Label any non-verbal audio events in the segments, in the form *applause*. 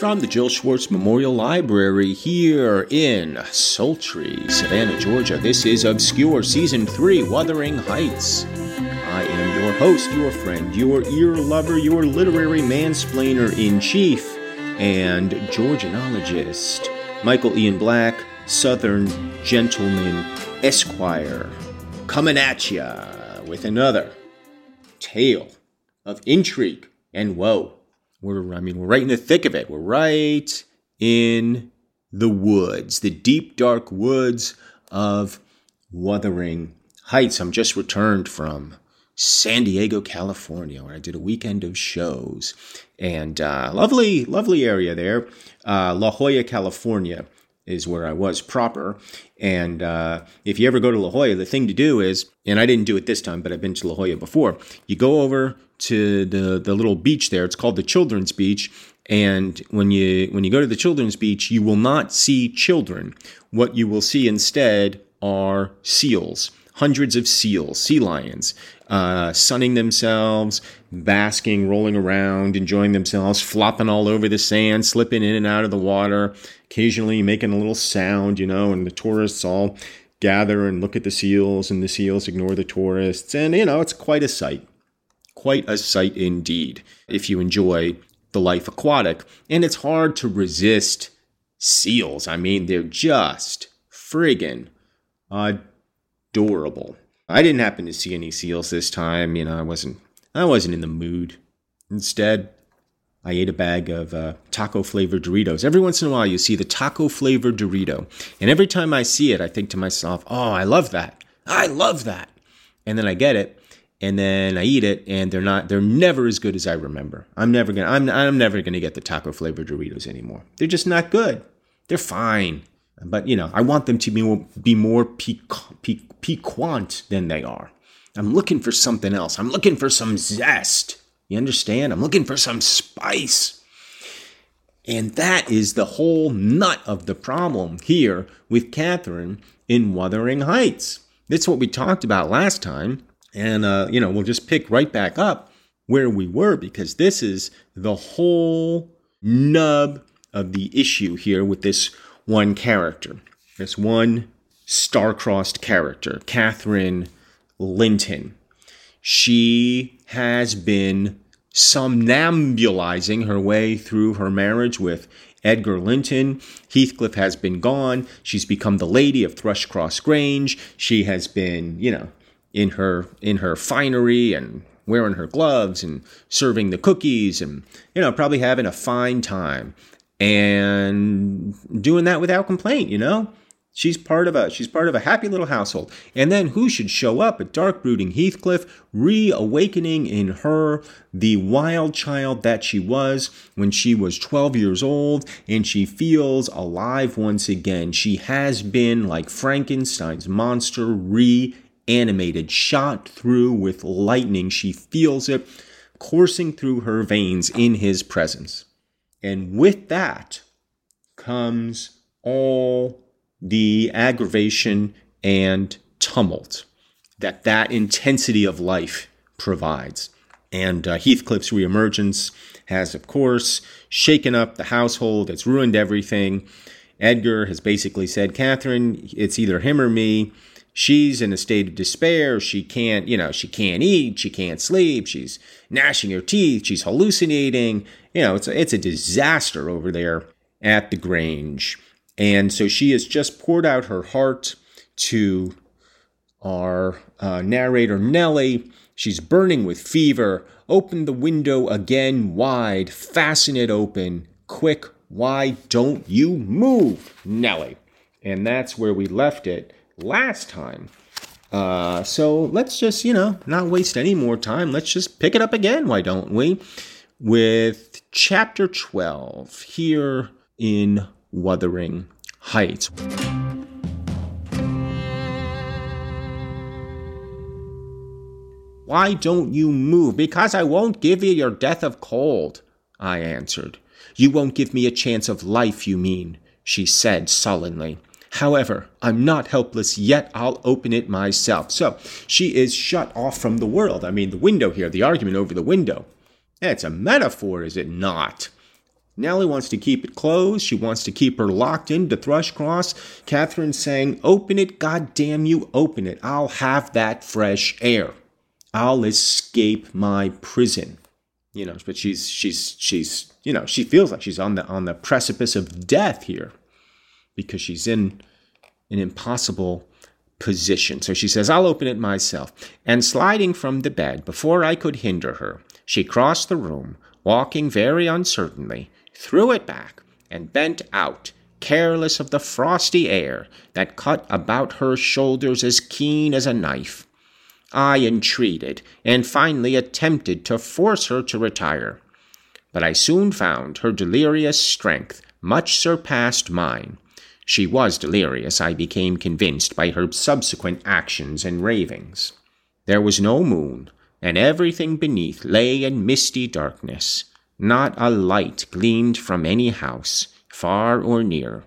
From the Jill Schwartz Memorial Library here in sultry Savannah, Georgia, this is Obscure Season 3 Wuthering Heights. I am your host, your friend, your ear lover, your literary mansplainer in chief, and Georgianologist, Michael Ian Black, Southern Gentleman Esquire, coming at ya with another tale of intrigue and woe. We're, I mean, we're right in the thick of it. We're right in the woods, the deep, dark woods of Wuthering Heights. I'm just returned from San Diego, California, where I did a weekend of shows. And uh, lovely, lovely area there. Uh, La Jolla, California is where I was proper. And uh, if you ever go to La Jolla, the thing to do is, and I didn't do it this time, but I've been to La Jolla before, you go over to the, the little beach there. It's called the Children's Beach. And when you when you go to the children's beach, you will not see children. What you will see instead are seals, hundreds of seals, sea lions, uh, sunning themselves, basking, rolling around, enjoying themselves, flopping all over the sand, slipping in and out of the water, occasionally making a little sound, you know, and the tourists all gather and look at the seals, and the seals ignore the tourists. And, you know, it's quite a sight. Quite a sight indeed if you enjoy the life aquatic. And it's hard to resist seals. I mean, they're just friggin' adorable. I didn't happen to see any seals this time. You know, I wasn't I wasn't in the mood. Instead, I ate a bag of uh, taco flavored Doritos. Every once in a while, you see the taco flavored Dorito. And every time I see it, I think to myself, oh, I love that. I love that. And then I get it. And then I eat it, and they're not. They're never as good as I remember. I'm never gonna. I'm. I'm never gonna get the taco flavored Doritos anymore. They're just not good. They're fine, but you know, I want them to be more, be more piquant, than they are. I'm looking for something else. I'm looking for some zest. You understand? I'm looking for some spice. And that is the whole nut of the problem here with Catherine in Wuthering Heights. That's what we talked about last time. And, uh, you know, we'll just pick right back up where we were because this is the whole nub of the issue here with this one character, this one star-crossed character, Catherine Linton. She has been somnambulizing her way through her marriage with Edgar Linton. Heathcliff has been gone. She's become the lady of Thrushcross Grange. She has been, you know, in her in her finery and wearing her gloves and serving the cookies and you know probably having a fine time and doing that without complaint you know She's part of a she's part of a happy little household. And then who should show up at dark brooding Heathcliff, reawakening in her the wild child that she was when she was 12 years old and she feels alive once again. She has been like Frankenstein's monster reanimated, shot through with lightning. She feels it coursing through her veins in his presence. And with that comes all the aggravation and tumult that that intensity of life provides. And uh, Heathcliff's reemergence has, of course, shaken up the household. It's ruined everything. Edgar has basically said, Catherine, it's either him or me. She's in a state of despair. She can't, you know, she can't eat. She can't sleep. She's gnashing her teeth. She's hallucinating. You know, it's a, it's a disaster over there at the Grange. And so she has just poured out her heart to our uh, narrator, Nellie. She's burning with fever. Open the window again wide, fasten it open. Quick, why don't you move, Nellie? And that's where we left it last time. Uh, so let's just, you know, not waste any more time. Let's just pick it up again, why don't we? With chapter 12 here in Wuthering Heights. Why don't you move? Because I won't give you your death of cold, I answered. You won't give me a chance of life, you mean, she said sullenly. However, I'm not helpless yet. I'll open it myself. So she is shut off from the world. I mean, the window here, the argument over the window. It's a metaphor, is it not? Nellie wants to keep it closed. She wants to keep her locked into Thrushcross. Catherine's saying, Open it, God damn you, open it. I'll have that fresh air. I'll escape my prison. You know, but she's she's she's you know, she feels like she's on the on the precipice of death here because she's in an impossible position. So she says, I'll open it myself. And sliding from the bed, before I could hinder her, she crossed the room, walking very uncertainly, threw it back, and bent out, careless of the frosty air that cut about her shoulders as keen as a knife. I entreated, and finally attempted to force her to retire. But I soon found her delirious strength much surpassed mine. She was delirious, I became convinced by her subsequent actions and ravings. There was no moon, and everything beneath lay in misty darkness. Not a light gleamed from any house, far or near.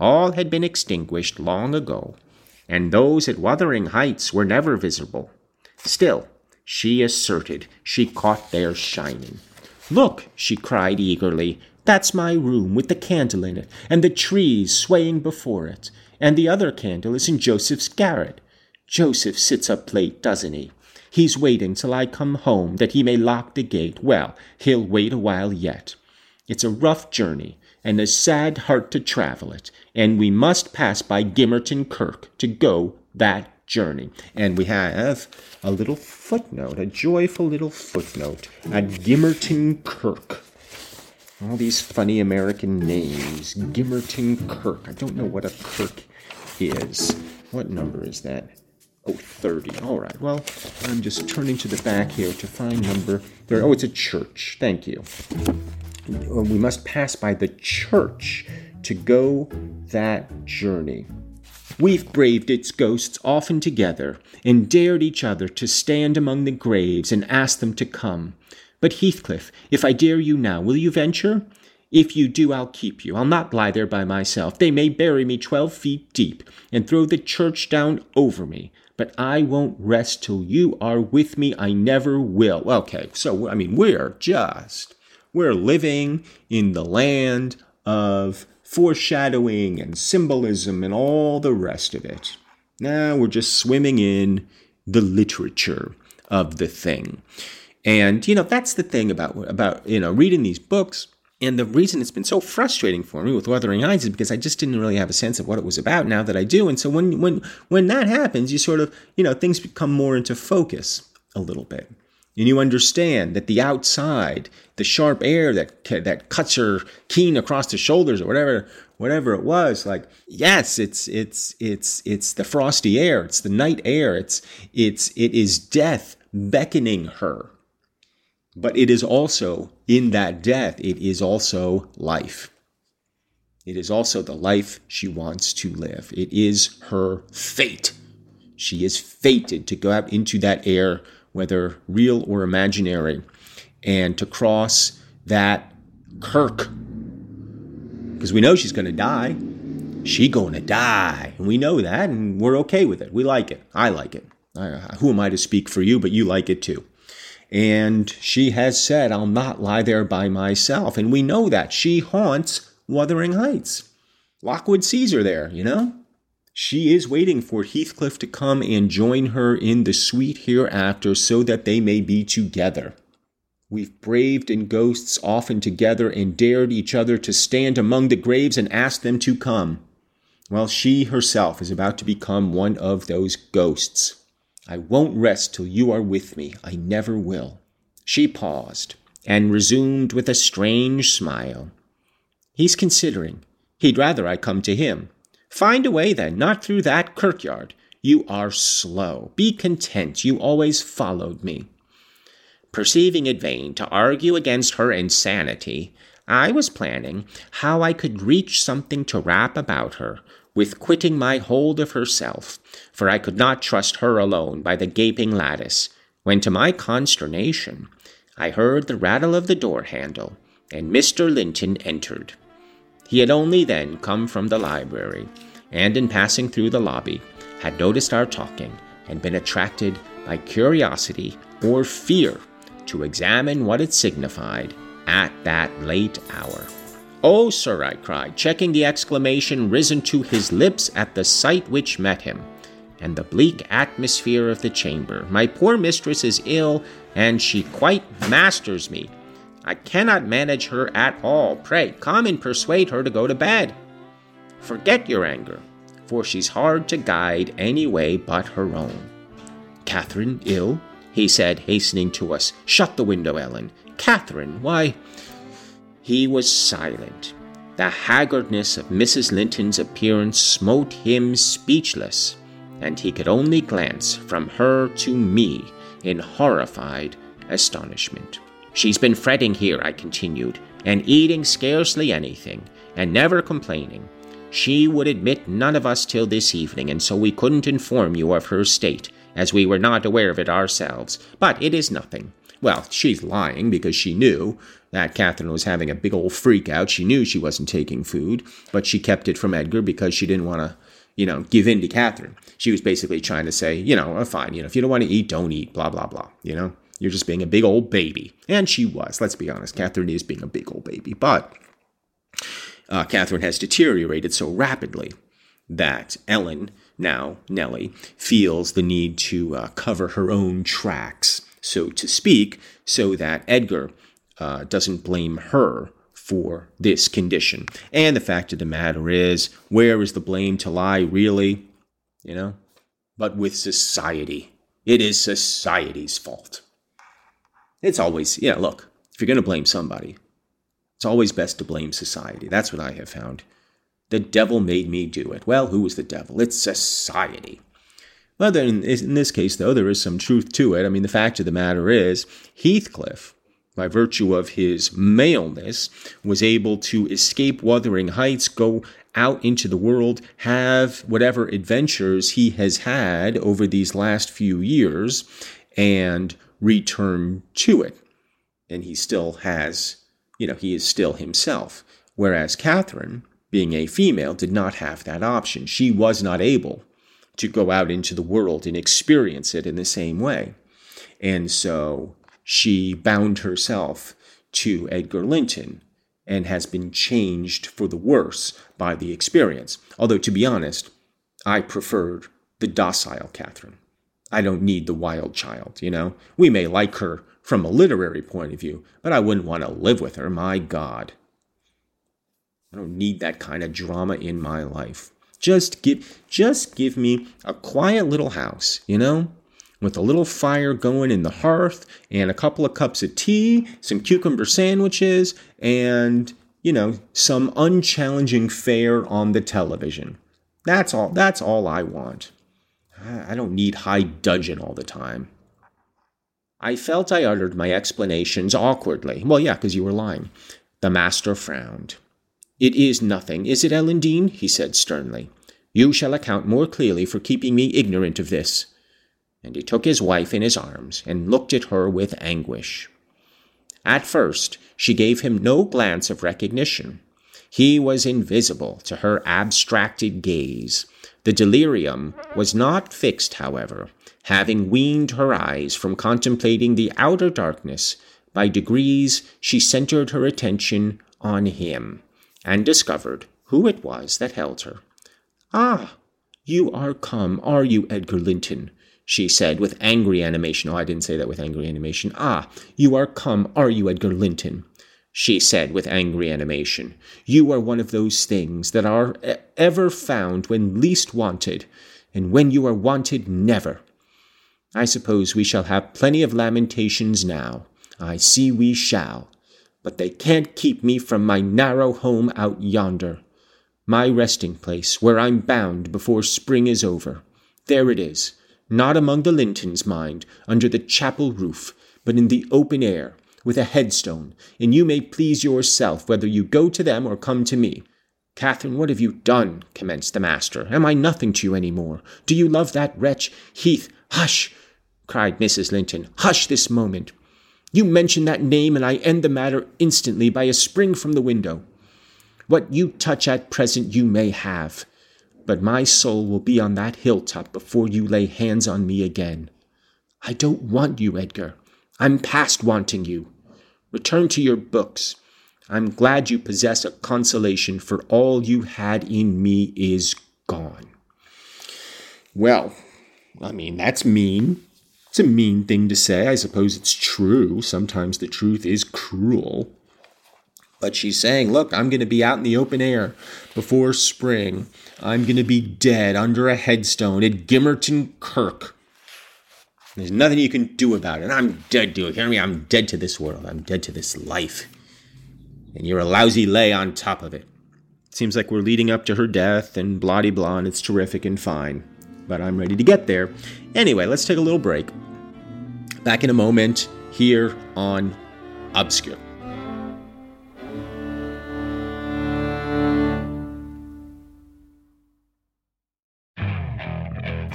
All had been extinguished long ago, and those at Wuthering Heights were never visible. Still, she asserted she caught their shining. Look, she cried eagerly, that's my room with the candle in it, and the trees swaying before it, and the other candle is in Joseph's garret. Joseph sits up late, doesn't he? He's waiting till I come home that he may lock the gate. Well, he'll wait a while yet. It's a rough journey, and a sad heart to travel it, and we must pass by Gimmerton Kirk to go that journey. And we have a little footnote, a joyful little footnote at Gimmerton Kirk. All these funny American names. Gimmerton Kirk. I don't know what a Kirk is. What number is that? Oh, 30. All right. Well, I'm just turning to the back here to find number 30. Oh, it's a church. Thank you. We must pass by the church to go that journey. We've braved its ghosts often together, and dared each other to stand among the graves and ask them to come. But Heathcliff, if I dare you now, will you venture? If you do, I'll keep you. I'll not lie there by myself. They may bury me twelve feet deep and throw the church down over me but I won't rest till you are with me. I never will. Okay, so I mean, we're just, we're living in the land of foreshadowing and symbolism and all the rest of it. Now we're just swimming in the literature of the thing. And you know, that's the thing about about you know, reading these books and the reason it's been so frustrating for me with Wuthering Heights is because I just didn't really have a sense of what it was about now that I do. And so when when when that happens, you sort of, you know, things become more into focus a little bit. and you understand that the outside, the sharp air that that cuts her keen across the shoulders or whatever, whatever it was, like yes, it's it's it's it's the frosty air, it's the night air, it's it's it is death beckoning her. But it is also in that death, it is also life. It is also the life she wants to live. It is her fate. She is fated to go out into that air whether real or imaginary, and to cross that kirk. Because we know she's going to die. She going to die. And we know that, and we're okay with it. We like it. I like it. Who am I to speak for you, but you like it too. And she has said, I'll not lie there by myself. And we know that. She haunts Wuthering Heights. Lockwood sees her there, you know? She is waiting for Heathcliff to come and join her in the sweet hereafter so that they may be together. We've braved in ghosts often together and dared each other to stand among the graves and ask them to come. Well, she herself is about to become one of those ghosts. I won't rest till you are with me. I never will. She paused and resumed with a strange smile. He's considering. He'd rather I come to him. Find a way then, not through that kirkyard. You are slow. Be content. You always followed me. Perceiving it vain to argue against her insanity, I was planning how I could reach something to wrap about her, with quitting my hold of herself, for I could not trust her alone by the gaping lattice, when to my consternation I heard the rattle of the door handle, and Mr. Linton entered. He had only then come from the library, and in passing through the lobby, had noticed our talking and been attracted by curiosity or fear to examine what it signified at that late hour. Oh, sir, I cried, checking the exclamation risen to his lips at the sight which met him, and the bleak atmosphere of the chamber. My poor mistress is ill, and she quite masters me. I cannot manage her at all. Pray, come and persuade her to go to bed. Forget your anger, for she's hard to guide any way but her own. Catherine ill? he said, hastening to us. Shut the window, Ellen. Catherine, why? He was silent. The haggardness of Mrs. Linton's appearance smote him speechless, and he could only glance from her to me in horrified astonishment. She's been fretting here, I continued, and eating scarcely anything, and never complaining. She would admit none of us till this evening, and so we couldn't inform you of her state, as we were not aware of it ourselves. But it is nothing. Well, she's lying because she knew that Catherine was having a big old freak out. She knew she wasn't taking food, but she kept it from Edgar because she didn't want to, you know, give in to Catherine. She was basically trying to say, you know, oh, fine, you know, if you don't want to eat, don't eat, blah, blah, blah, you know? You're just being a big old baby. And she was, let's be honest. Catherine is being a big old baby. But uh, Catherine has deteriorated so rapidly that Ellen, now Nellie, feels the need to uh, cover her own tracks, so to speak, so that Edgar uh, doesn't blame her for this condition. And the fact of the matter is, where is the blame to lie, really? You know? But with society. It is society's fault. It's always, yeah, look, if you're going to blame somebody, it's always best to blame society. That's what I have found. The devil made me do it. Well, who was the devil? It's society. Well, then, in this case, though, there is some truth to it. I mean, the fact of the matter is, Heathcliff, by virtue of his maleness, was able to escape Wuthering Heights, go out into the world, have whatever adventures he has had over these last few years, and return to it. And he still has, you know, he is still himself. Whereas Catherine, being a female, did not have that option. She was not able to go out into the world and experience it in the same way. And so she bound herself to Edgar Linton and has been changed for the worse by the experience. Although, to be honest, I preferred the docile Catherine. I don't need the wild child, you know? We may like her from a literary point of view, but I wouldn't want to live with her, my God. I don't need that kind of drama in my life. Just give just give me a quiet little house, you know, with a little fire going in the hearth and a couple of cups of tea, some cucumber sandwiches, and, you know, some unchallenging fare on the television. That's all that's all I want. I don't need high dudgeon all the time. I felt I uttered my explanations awkwardly. Well, yeah, because you were lying. The master frowned. It is nothing, is it, Ellen Dean? he said sternly. You shall account more clearly for keeping me ignorant of this. And he took his wife in his arms and looked at her with anguish. At first, she gave him no glance of recognition. He was invisible to her abstracted gaze. The delirium was not fixed, however, having weaned her eyes from contemplating the outer darkness. By degrees, she centered her attention on him and discovered who it was that held her. Ah, you are come, are you, Edgar Linton? she said with angry animation. Oh, I didn't say that with angry animation. Ah, you are come, are you, Edgar Linton? she said with angry animation. You are one of those things that are ever found when least wanted, and when you are wanted, never. I suppose we shall have plenty of lamentations now. I see we shall. But they can't keep me from my narrow home out yonder my resting place, where I'm bound before spring is over. There it is, not among the Lintons, mind, under the chapel roof, but in the open air, with a headstone, and you may please yourself whether you go to them or come to me. Catherine, what have you done? commenced the master. Am I nothing to you any more? Do you love that wretch? Heath, hush! cried Mrs. Linton. Hush this moment. You mention that name, and I end the matter instantly by a spring from the window. What you touch at present you may have, but my soul will be on that hilltop before you lay hands on me again. I don't want you, Edgar. I'm past wanting you. Return to your books. I'm glad you possess a consolation, for all you had in me is gone. Well, I mean, that's mean. It's a mean thing to say. I suppose it's true. Sometimes the truth is cruel. But she's saying, look, I'm going to be out in the open air before spring. I'm going to be dead under a headstone at Gimmerton Kirk. There's nothing you can do about it. I'm dead to it. Hear me? I'm dead to this world. I'm dead to this life. And you're a lousy lay on top of it. Seems like we're leading up to her death and blah blah, and it's terrific and fine. But I'm ready to get there. Anyway, let's take a little break. Back in a moment here on Obscure.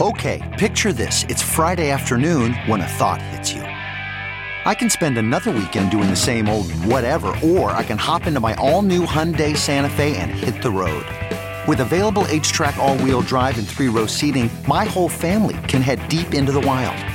Okay, picture this. It's Friday afternoon when a thought hits you. I can spend another weekend doing the same old whatever, or I can hop into my all new Hyundai Santa Fe and hit the road. With available HTRAC, all wheel drive, and three row seating, my whole family can head deep into the wild.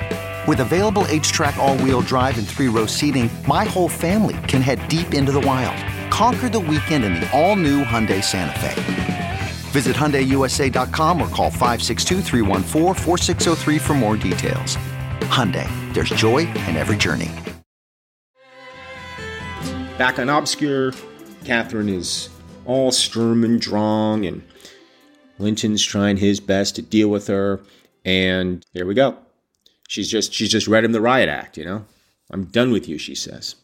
With available HTRAC, all wheel drive, and three row seating, my whole family can head deep into the wild. Conquer the weekend in the all new Hyundai Santa Fe. Visit HyundaiUSA.com or call 562 for more details. Hyundai, there's joy in every journey. Back on Obscure, Catherine is all Sturm and Drang, and Linton's trying his best to deal with her. And here we go. She's just she's just read him the riot act, you know. I'm done with you, she says.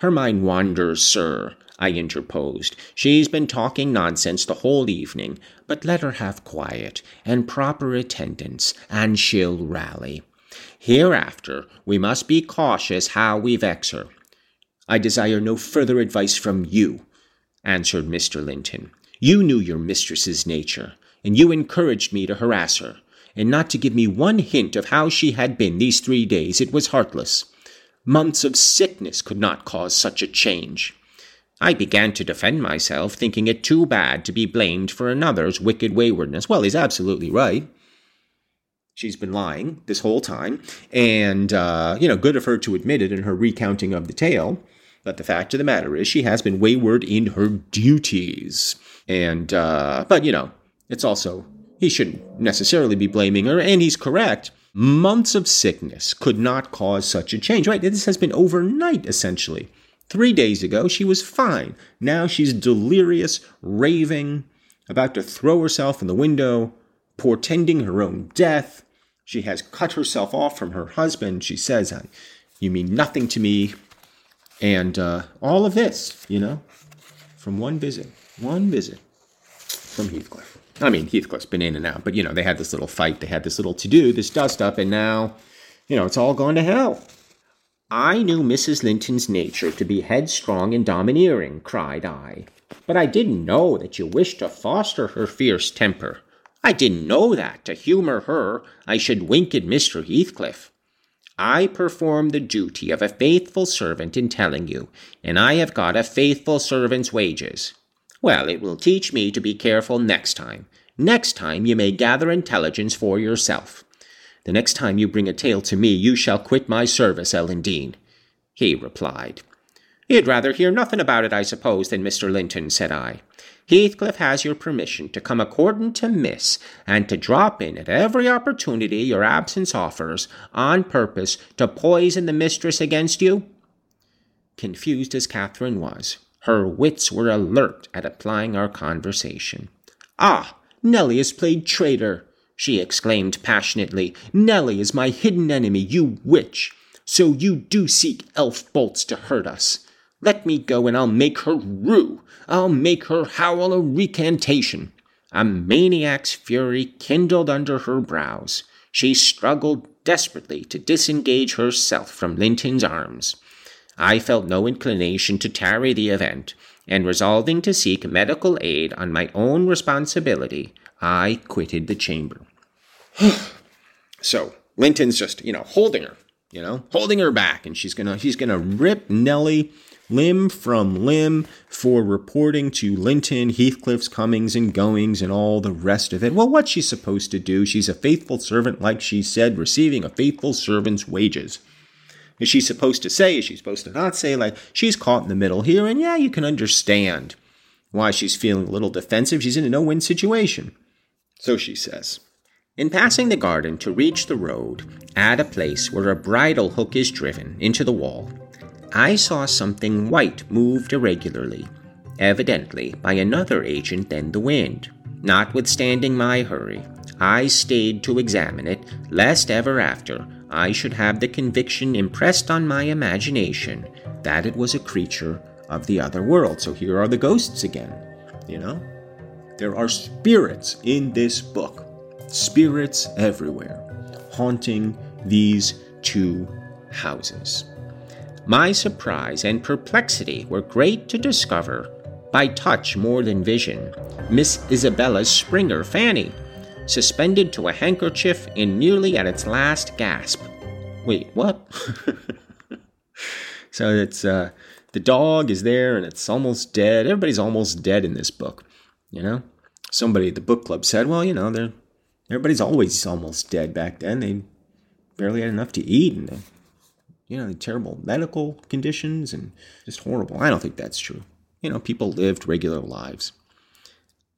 Her mind wanders, sir, I interposed. She's been talking nonsense the whole evening, but let her have quiet and proper attendance, and she'll rally. Hereafter we must be cautious how we vex her. I desire no further advice from you, answered Mr. Linton. You knew your mistress's nature, and you encouraged me to harass her, and not to give me one hint of how she had been these three days. It was heartless. Months of sickness could not cause such a change. I began to defend myself, thinking it too bad to be blamed for another's wicked waywardness. Well, he's absolutely right. She's been lying this whole time, and, uh, you know, good of her to admit it in her recounting of the tale. But the fact of the matter is, she has been wayward in her duties. And, uh, but, you know, it's also, he shouldn't necessarily be blaming her, and he's correct. Months of sickness could not cause such a change, right? This has been overnight, essentially. Three days ago, she was fine. Now she's delirious, raving, about to throw herself in the window, portending her own death. She has cut herself off from her husband. She says, You mean nothing to me. And uh, all of this, you know, from one visit, one visit from Heathcliff. I mean, Heathcliff's been in and out, but, you know, they had this little fight, they had this little to do, this dust up, and now, you know, it's all gone to hell. I knew Mrs. Linton's nature to be headstrong and domineering, cried I. But I didn't know that you wished to foster her fierce temper. I didn't know that, to humour her, I should wink at Mr. Heathcliff. I perform the duty of a faithful servant in telling you, and I have got a faithful servant's wages. Well, it will teach me to be careful next time. Next time you may gather intelligence for yourself. The next time you bring a tale to me, you shall quit my service, Ellen Dean. He replied. You'd rather hear nothing about it, I suppose, than Mr. Linton, said I. Heathcliff has your permission to come according to Miss, and to drop in at every opportunity your absence offers, on purpose to poison the mistress against you? Confused as Catherine was, her wits were alert at applying our conversation. Ah, Nellie has played traitor, she exclaimed passionately. Nellie is my hidden enemy, you witch! So you do seek elf bolts to hurt us. Let me go and I'll make her rue. I'll make her howl a recantation. A maniac's fury kindled under her brows. She struggled desperately to disengage herself from Linton's arms. I felt no inclination to tarry the event, and resolving to seek medical aid on my own responsibility, I quitted the chamber. *sighs* so Linton's just, you know, holding her, you know, holding her back, and she's gonna he's gonna rip Nellie limb from limb for reporting to Linton Heathcliff's comings and goings and all the rest of it. Well, what's she supposed to do? She's a faithful servant, like she said, receiving a faithful servant's wages. Is she supposed to say? Is she supposed to not say? Like, she's caught in the middle here, and yeah, you can understand why she's feeling a little defensive. She's in a no win situation. So she says. In passing the garden to reach the road, at a place where a bridle hook is driven into the wall, I saw something white moved irregularly, evidently by another agent than the wind. Notwithstanding my hurry, I stayed to examine it, lest ever after I should have the conviction impressed on my imagination that it was a creature of the other world. So here are the ghosts again, you know? There are spirits in this book, spirits everywhere, haunting these two houses. My surprise and perplexity were great to discover, by touch more than vision, Miss Isabella's Springer Fanny, suspended to a handkerchief and nearly at its last gasp. Wait, what? *laughs* so it's uh, the dog is there and it's almost dead. Everybody's almost dead in this book. You know, somebody at the book club said, well, you know, they're, everybody's always almost dead back then. They barely had enough to eat and, you know, terrible medical conditions and just horrible. I don't think that's true. You know, people lived regular lives.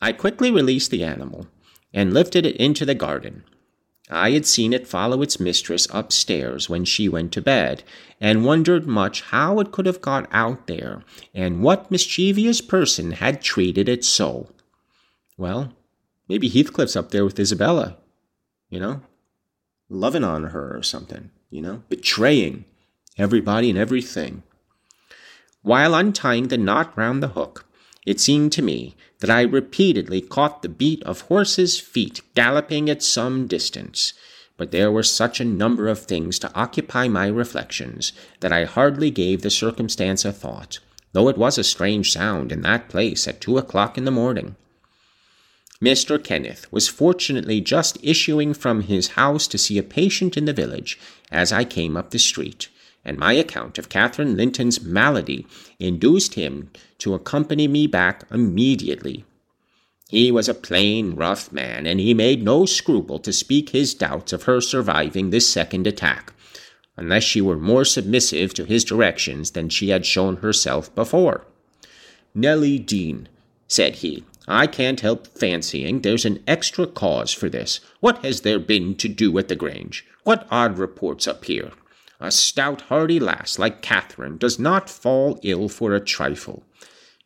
I quickly released the animal and lifted it into the garden. I had seen it follow its mistress upstairs when she went to bed, and wondered much how it could have got out there, and what mischievous person had treated it so. Well, maybe Heathcliff's up there with Isabella, you know, loving on her or something, you know, betraying everybody and everything. While untying the knot round the hook, it seemed to me that I repeatedly caught the beat of horses' feet galloping at some distance. but there were such a number of things to occupy my reflections that I hardly gave the circumstance a thought, though it was a strange sound in that place at two o'clock in the morning. Mr. Kenneth was fortunately just issuing from his house to see a patient in the village as I came up the street, and my account of Catherine Linton's malady induced him to accompany me back immediately. He was a plain, rough man, and he made no scruple to speak his doubts of her surviving this second attack, unless she were more submissive to his directions than she had shown herself before. Nellie Dean, said he, I can't help fancying there's an extra cause for this. What has there been to do at the Grange? What odd reports up here? A stout, hardy lass like Catherine does not fall ill for a trifle.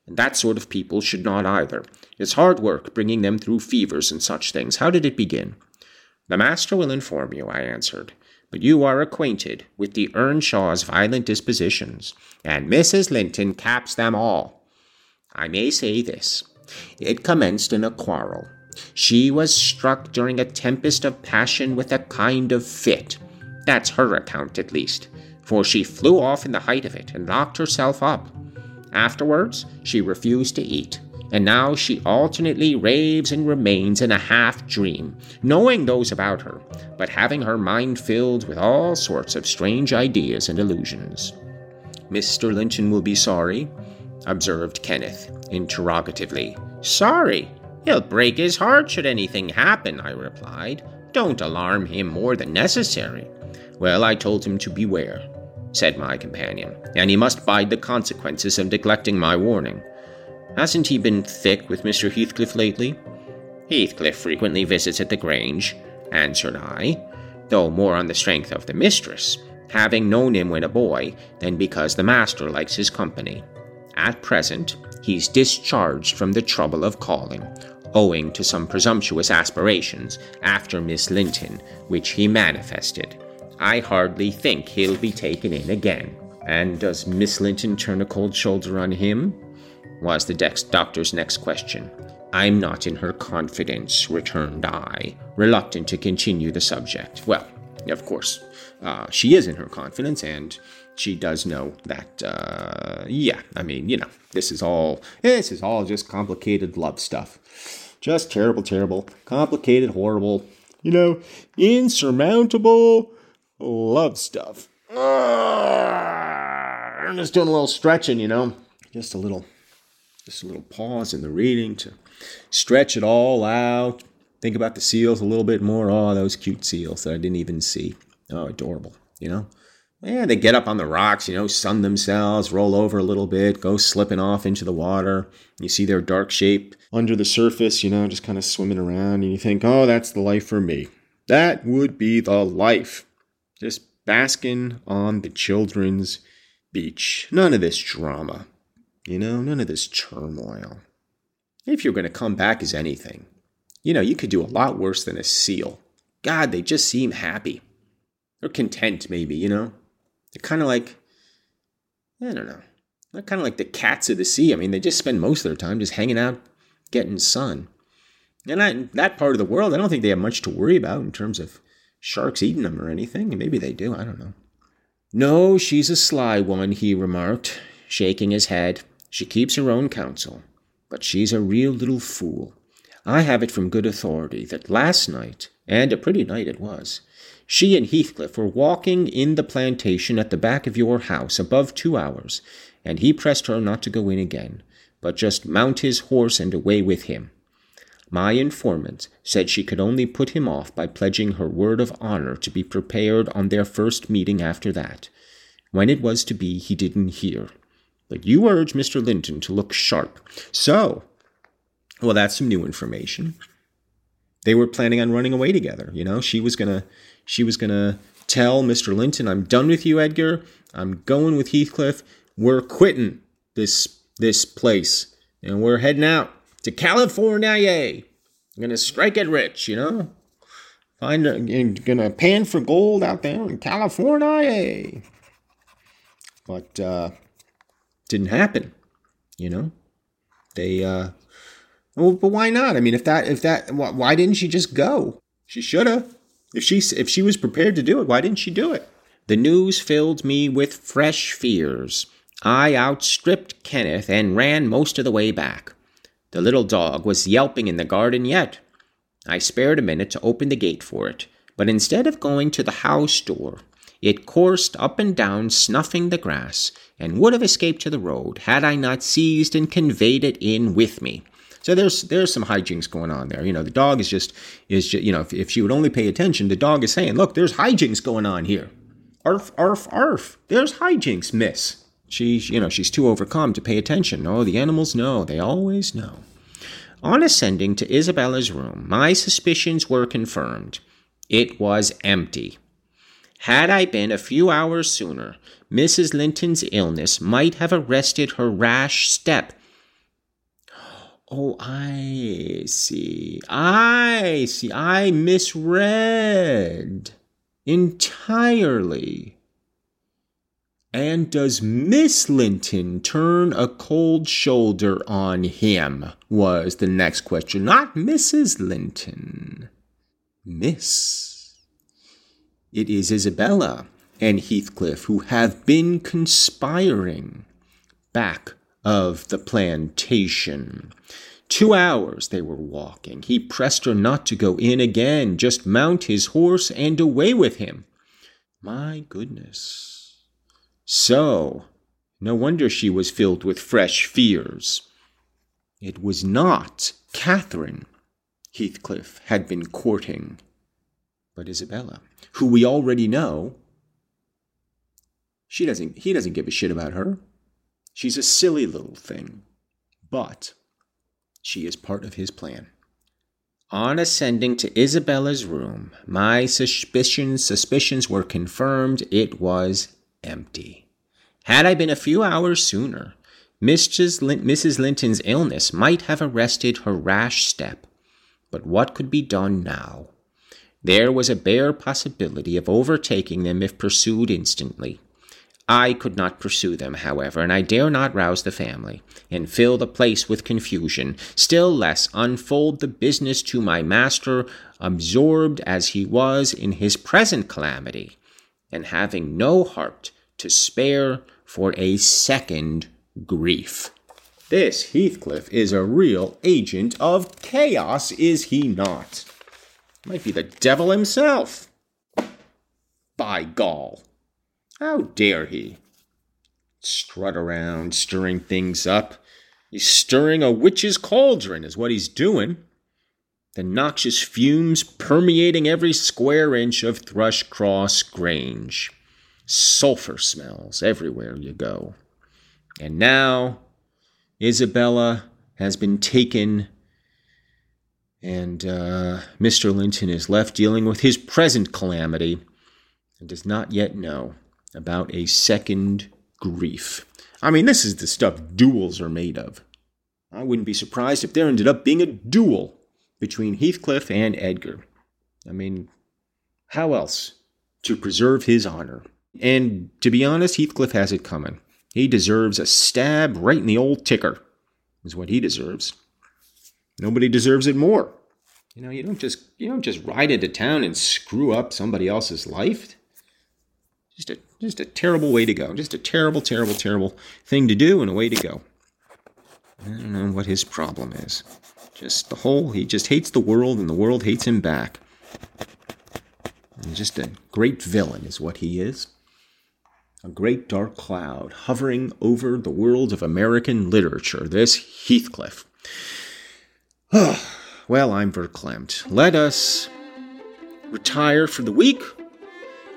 And that sort of people should not either. It's hard work bringing them through fevers and such things. How did it begin? The master will inform you, I answered. But you are acquainted with the Earnshaw's violent dispositions, and Mrs. Linton caps them all. I may say this. It commenced in a quarrel. She was struck during a tempest of passion with a kind of fit, that's her account, at least, for she flew off in the height of it and locked herself up. Afterwards, she refused to eat, and now she alternately raves and remains in a half dream, knowing those about her, but having her mind filled with all sorts of strange ideas and illusions. Mr. Linton will be sorry, observed Kenneth, interrogatively. Sorry? He'll break his heart should anything happen, I replied. Don't alarm him more than necessary. Well, I told him to beware, said my companion, and he must bide the consequences of neglecting my warning. Hasn't he been thick with Mr. Heathcliff lately? Heathcliff frequently visits at the Grange, answered I, though more on the strength of the mistress, having known him when a boy than because the master likes his company. At present, he's discharged from the trouble of calling, owing to some presumptuous aspirations after Miss Linton, which he manifested. I hardly think he'll be taken in again. And does Miss Linton turn a cold shoulder on him? was the dex- doctor's next question. I'm not in her confidence, returned I, reluctant to continue the subject. Well, of course, uh, she is in her confidence, and she does know that. Uh, yeah, I mean, you know, this is all this is all just complicated love stuff, just terrible, terrible, complicated, horrible, you know, insurmountable love stuff. I'm just doing a little stretching, you know, just a little, just a little pause in the reading to stretch it all out. Think about the seals a little bit more. Oh, those cute seals that I didn't even see. Oh, adorable, you know. Yeah, they get up on the rocks, you know, sun themselves, roll over a little bit, go slipping off into the water. You see their dark shape under the surface, you know, just kind of swimming around, and you think, oh, that's the life for me. That would be the life. Just basking on the children's beach. None of this drama, you know, none of this turmoil. If you're going to come back as anything, you know, you could do a lot worse than a seal. God, they just seem happy. They're content, maybe, you know? They're kind of like, I don't know. They're kind of like the cats of the sea. I mean, they just spend most of their time just hanging out, getting sun. And I, that part of the world, I don't think they have much to worry about in terms of sharks eating them or anything. Maybe they do. I don't know. No, she's a sly woman, he remarked, shaking his head. She keeps her own counsel. But she's a real little fool. I have it from good authority that last night, and a pretty night it was, she and Heathcliff were walking in the plantation at the back of your house above two hours, and he pressed her not to go in again, but just mount his horse and away with him. My informant said she could only put him off by pledging her word of honor to be prepared on their first meeting after that. When it was to be, he didn't hear. But you urge Mr. Linton to look sharp. So, well, that's some new information. They were planning on running away together. You know, she was gonna, she was gonna tell Mr. Linton, "I'm done with you, Edgar. I'm going with Heathcliff. We're quitting this this place, and we're heading out." To California. I'm gonna strike it rich, you know. Find a, gonna pan for gold out there in California. But uh, didn't happen, you know. They uh, well, but why not? I mean, if that if that why didn't she just go? She should have. If she if she was prepared to do it, why didn't she do it? The news filled me with fresh fears. I outstripped Kenneth and ran most of the way back. The little dog was yelping in the garden yet. I spared a minute to open the gate for it, but instead of going to the house door, it coursed up and down, snuffing the grass, and would have escaped to the road had I not seized and conveyed it in with me. So there's there's some hijinks going on there. You know, the dog is just is just, you know if, if she would only pay attention, the dog is saying, "Look, there's hijinks going on here." Arf, arf, arf. There's hijinks, miss. She's you know she's too overcome to pay attention. Oh, the animals know. They always know. On ascending to Isabella's room, my suspicions were confirmed. It was empty. Had I been a few hours sooner, Mrs. Linton's illness might have arrested her rash step. Oh, I see. I see. I misread entirely. And does Miss Linton turn a cold shoulder on him? Was the next question. Not Mrs. Linton. Miss. It is Isabella and Heathcliff who have been conspiring back of the plantation. Two hours they were walking. He pressed her not to go in again, just mount his horse and away with him. My goodness. So, no wonder she was filled with fresh fears. It was not Catherine Heathcliff had been courting, but Isabella who we already know, she doesn't he doesn't give a shit about her. She's a silly little thing. But she is part of his plan. On ascending to Isabella's room, my suspicions suspicions were confirmed. It was empty. Had I been a few hours sooner, Mrs. Lin- Mrs. Linton's illness might have arrested her rash step. But what could be done now? There was a bare possibility of overtaking them if pursued instantly. I could not pursue them, however, and I dare not rouse the family, and fill the place with confusion, still less unfold the business to my master, absorbed as he was in his present calamity, and having no heart to spare for a second grief. This Heathcliff is a real agent of chaos, is he not? Might be the devil himself. By gall. How dare he? Strut around, stirring things up. He's stirring a witch's cauldron, is what he's doing. The noxious fumes permeating every square inch of Thrushcross Grange. Sulphur smells everywhere you go. And now Isabella has been taken and uh, Mr. Linton is left dealing with his present calamity and does not yet know about a second grief. I mean, this is the stuff duels are made of. I wouldn't be surprised if there ended up being a duel between Heathcliff and Edgar. I mean, how else to preserve his honor? And to be honest, Heathcliff has it coming. He deserves a stab right in the old ticker, is what he deserves. Nobody deserves it more. You know, you don't just you don't just ride into town and screw up somebody else's life. Just a just a terrible way to go. Just a terrible, terrible, terrible thing to do and a way to go. I don't know what his problem is. Just the whole he just hates the world and the world hates him back. And just a great villain is what he is. A great dark cloud hovering over the world of American literature. This Heathcliff. *sighs* well, I'm verklempt. Let us retire for the week.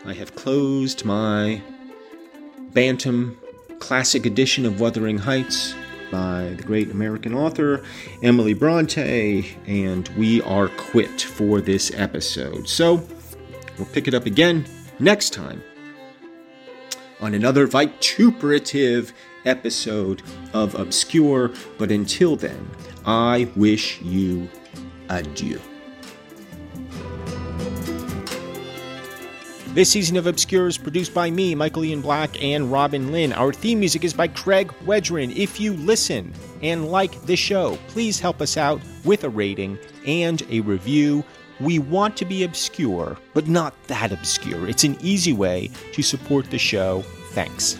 I have closed my Bantam classic edition of Wuthering Heights by the great American author Emily Bronte, and we are quit for this episode. So, we'll pick it up again next time on another vituperative episode of Obscure. But until then, I wish you adieu. This season of Obscure is produced by me, Michael Ian Black, and Robin Lynn. Our theme music is by Craig Wedren. If you listen and like the show, please help us out with a rating and a review We want to be obscure, but not that obscure. It's an easy way to support the show. Thanks.